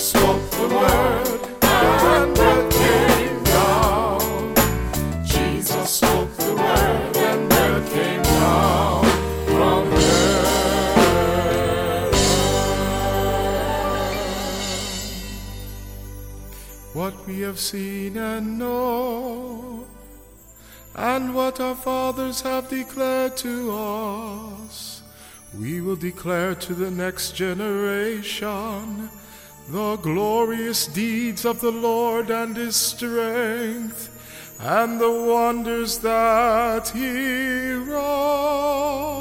Spoke the word, and there came down. Jesus spoke the word, and there came down from What we have seen and know, and what our fathers have declared to us, we will declare to the next generation the glorious deeds of the Lord and his strength, and the wonders that he wrought.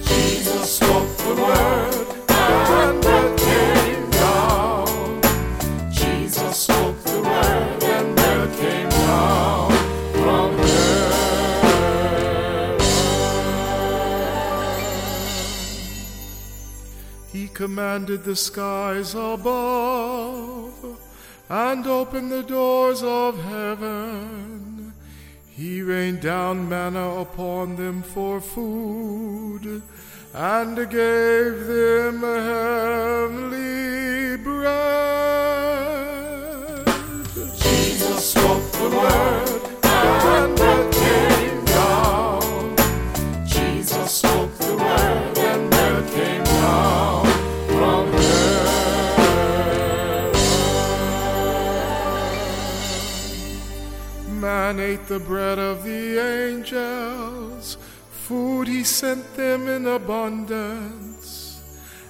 Jesus spoke the word, and it came down. Jesus spoke the word, He commanded the skies above and opened the doors of heaven. He rained down manna upon them for food and gave them heavenly bread. Jesus spoke Man ate the bread of the angels, food he sent them in abundance,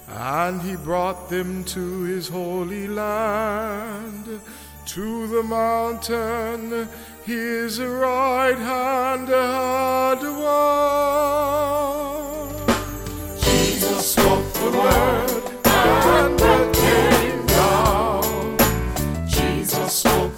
and he brought them to his holy land, to the mountain his right hand had won. Jesus spoke the word, and it came down. Jesus spoke